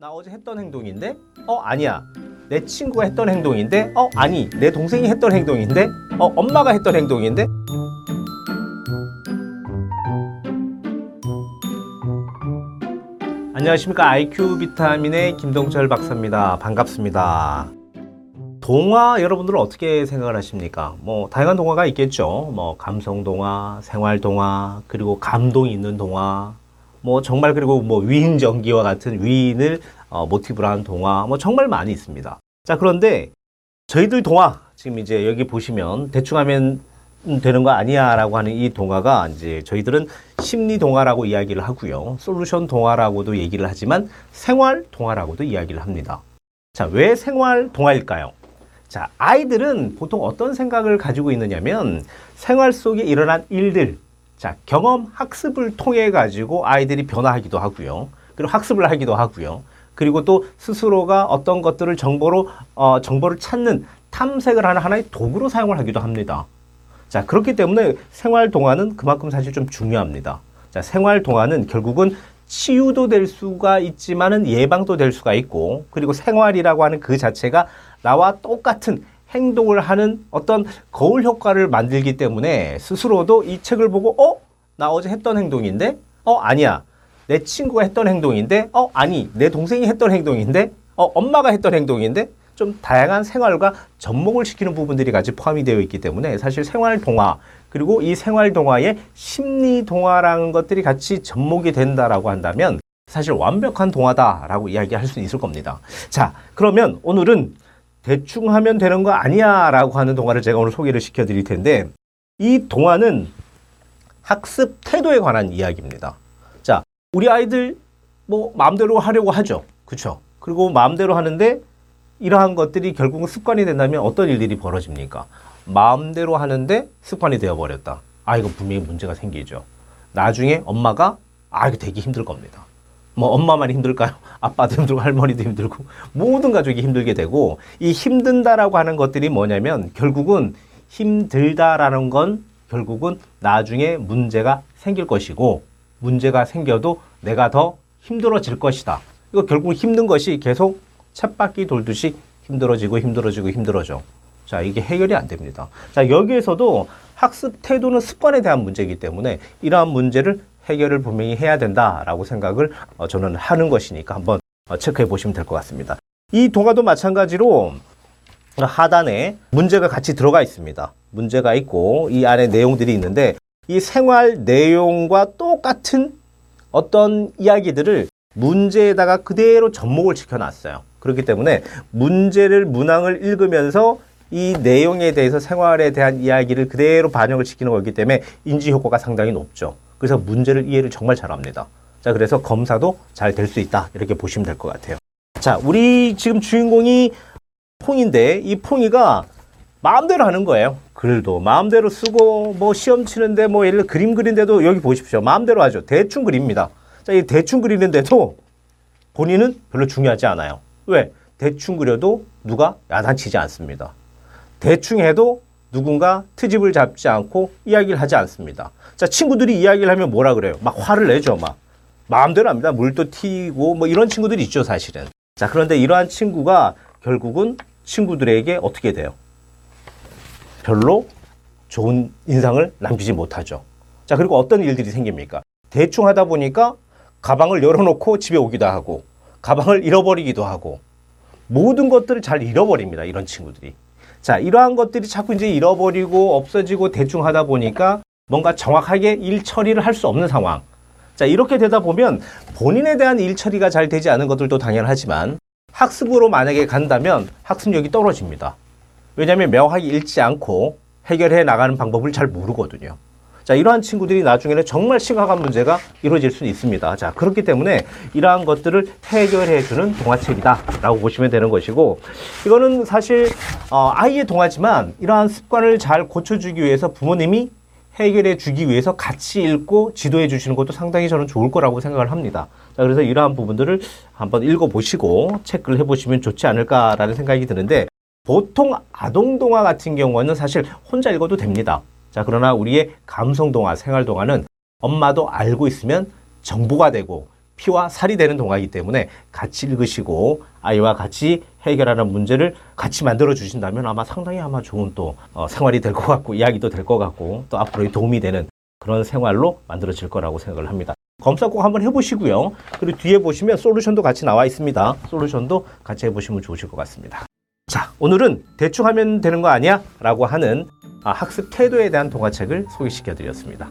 나 어제 했던 행동인데? 어, 아니야. 내 친구가 했던 행동인데? 어, 아니. 내 동생이 했던 행동인데? 어, 엄마가 했던 행동인데? 안녕하십니까. IQ 비타민의 김동철 박사입니다. 반갑습니다. 동화 여러분들은 어떻게 생각을 하십니까? 뭐 다양한 동화가 있겠죠. 뭐 감성 동화, 생활 동화, 그리고 감동 있는 동화, 뭐 정말 그리고 뭐 위인 전기와 같은 위인을 어, 모티브로 한 동화, 뭐 정말 많이 있습니다. 자 그런데 저희들 동화 지금 이제 여기 보시면 대충 하면 되는 거 아니야라고 하는 이 동화가 이제 저희들은 심리 동화라고 이야기를 하고요, 솔루션 동화라고도 얘기를 하지만 생활 동화라고도 이야기를 합니다. 자 왜 생활 동화일까요? 자, 아이들은 보통 어떤 생각을 가지고 있느냐면 생활 속에 일어난 일들, 자, 경험 학습을 통해 가지고 아이들이 변화하기도 하고요. 그리고 학습을 하기도 하고요. 그리고 또 스스로가 어떤 것들을 정보로 어, 정보를 찾는 탐색을 하는 하나의 도구로 사용을 하기도 합니다. 자, 그렇기 때문에 생활 동화는 그만큼 사실 좀 중요합니다. 자, 생활 동화는 결국은 치유도 될 수가 있지만은 예방도 될 수가 있고, 그리고 생활이라고 하는 그 자체가 나와 똑같은 행동을 하는 어떤 거울 효과를 만들기 때문에 스스로도 이 책을 보고, 어? 나 어제 했던 행동인데? 어, 아니야. 내 친구가 했던 행동인데? 어, 아니. 내 동생이 했던 행동인데? 어, 엄마가 했던 행동인데? 좀 다양한 생활과 접목을 시키는 부분들이 같이 포함이 되어 있기 때문에 사실 생활 동화 그리고 이 생활 동화에 심리 동화라는 것들이 같이 접목이 된다라고 한다면 사실 완벽한 동화다라고 이야기할 수 있을 겁니다. 자, 그러면 오늘은 대충 하면 되는 거 아니야 라고 하는 동화를 제가 오늘 소개를 시켜 드릴 텐데 이 동화는 학습 태도에 관한 이야기입니다. 자, 우리 아이들 뭐 마음대로 하려고 하죠. 그렇죠? 그리고 마음대로 하는데 이러한 것들이 결국은 습관이 된다면 어떤 일들이 벌어집니까? 마음대로 하는데 습관이 되어버렸다. 아, 이거 분명히 문제가 생기죠. 나중에 엄마가, 아, 이거 되게 힘들 겁니다. 뭐, 엄마만 힘들까요? 아빠도 힘들고, 할머니도 힘들고, 모든 가족이 힘들게 되고, 이 힘든다라고 하는 것들이 뭐냐면, 결국은 힘들다라는 건 결국은 나중에 문제가 생길 것이고, 문제가 생겨도 내가 더 힘들어질 것이다. 이거 결국 힘든 것이 계속 쳇바퀴 돌듯이 힘들어지고 힘들어지고 힘들어져. 자, 이게 해결이 안 됩니다. 자, 여기에서도 학습 태도는 습관에 대한 문제이기 때문에 이러한 문제를 해결을 분명히 해야 된다라고 생각을 어, 저는 하는 것이니까 한번 어, 체크해 보시면 될 것 같습니다. 이 동화도 마찬가지로 하단에 문제가 같이 들어가 있습니다. 문제가 있고 이 안에 내용들이 있는데 이 생활 내용과 똑같은 어떤 이야기들을 문제에다가 그대로 접목을 시켜놨어요. 그렇기 때문에 문제를 문항을 읽으면서 이 내용에 대해서 생활에 대한 이야기를 그대로 반영을 시키는 거기 때문에 인지 효과가 상당히 높죠. 그래서 문제를 이해를 정말 잘합니다. 자, 그래서 검사도 잘 될 수 있다. 이렇게 보시면 될 것 같아요. 자, 우리 지금 주인공이 퐁인데 이 퐁이가 마음대로 하는 거예요. 글도 마음대로 쓰고 뭐 시험 치는데 뭐 예를 들어 그림 그린데도 여기 보십시오. 마음대로 하죠. 대충 그립니다. 자, 이 대충 그리는데도 본인은 별로 중요하지 않아요. 왜? 대충 그려도 누가 야단치지 않습니다. 대충 해도 누군가 트집을 잡지 않고 이야기를 하지 않습니다. 자, 친구들이 이야기를 하면 뭐라 그래요? 막 화를 내죠, 막. 마음대로 합니다. 물도 튀고 뭐 이런 친구들이 있죠, 사실은. 자, 그런데 이러한 친구가 결국은 친구들에게 어떻게 돼요? 별로 좋은 인상을 남기지 못하죠. 자, 그리고 어떤 일들이 생깁니까? 대충 하다 보니까 가방을 열어놓고 집에 오기도 하고, 가방을 잃어버리기도 하고, 모든 것들을 잘 잃어버립니다. 이런 친구들이. 자, 이러한 것들이 자꾸 이제 잃어버리고 없어지고 대충 하다 보니까 뭔가 정확하게 일 처리를 할 수 없는 상황. 자, 이렇게 되다 보면 본인에 대한 일 처리가 잘 되지 않은 것들도 당연하지만 학습으로 만약에 간다면 학습력이 떨어집니다. 왜냐하면 명확하게 읽지 않고 해결해 나가는 방법을 잘 모르거든요. 자, 이러한 친구들이 나중에는 정말 심각한 문제가 이루어질 수 있습니다. 자, 그렇기 때문에 이러한 것들을 해결해주는 동화책이다라고 보시면 되는 것이고, 이거는 사실, 어, 아이의 동화지만 이러한 습관을 잘 고쳐주기 위해서 부모님이 해결해 주기 위해서 같이 읽고 지도해 주시는 것도 상당히 저는 좋을 거라고 생각을 합니다. 자, 그래서 이러한 부분들을 한번 읽어보시고 체크를 해보시면 좋지 않을까라는 생각이 드는데, 보통 아동동화 같은 경우는 사실 혼자 읽어도 됩니다. 자, 그러나 우리의 감성 동화, 생활 동화는 엄마도 알고 있으면 정보가 되고 피와 살이 되는 동화이기 때문에 같이 읽으시고 아이와 같이 해결하는 문제를 같이 만들어 주신다면 아마 상당히 아마 좋은 또 어, 생활이 될 것 같고 이야기도 될 것 같고 또 앞으로 도움이 되는 그런 생활로 만들어질 거라고 생각을 합니다. 검사 꼭 한번 해보시고요. 그리고 뒤에 보시면 솔루션도 같이 나와 있습니다. 솔루션도 같이 해보시면 좋으실 것 같습니다. 자, 오늘은 대충 하면 되는 거 아니야? 라고 하는 아, 학습 태도에 대한 동화책을 소개시켜 드렸습니다.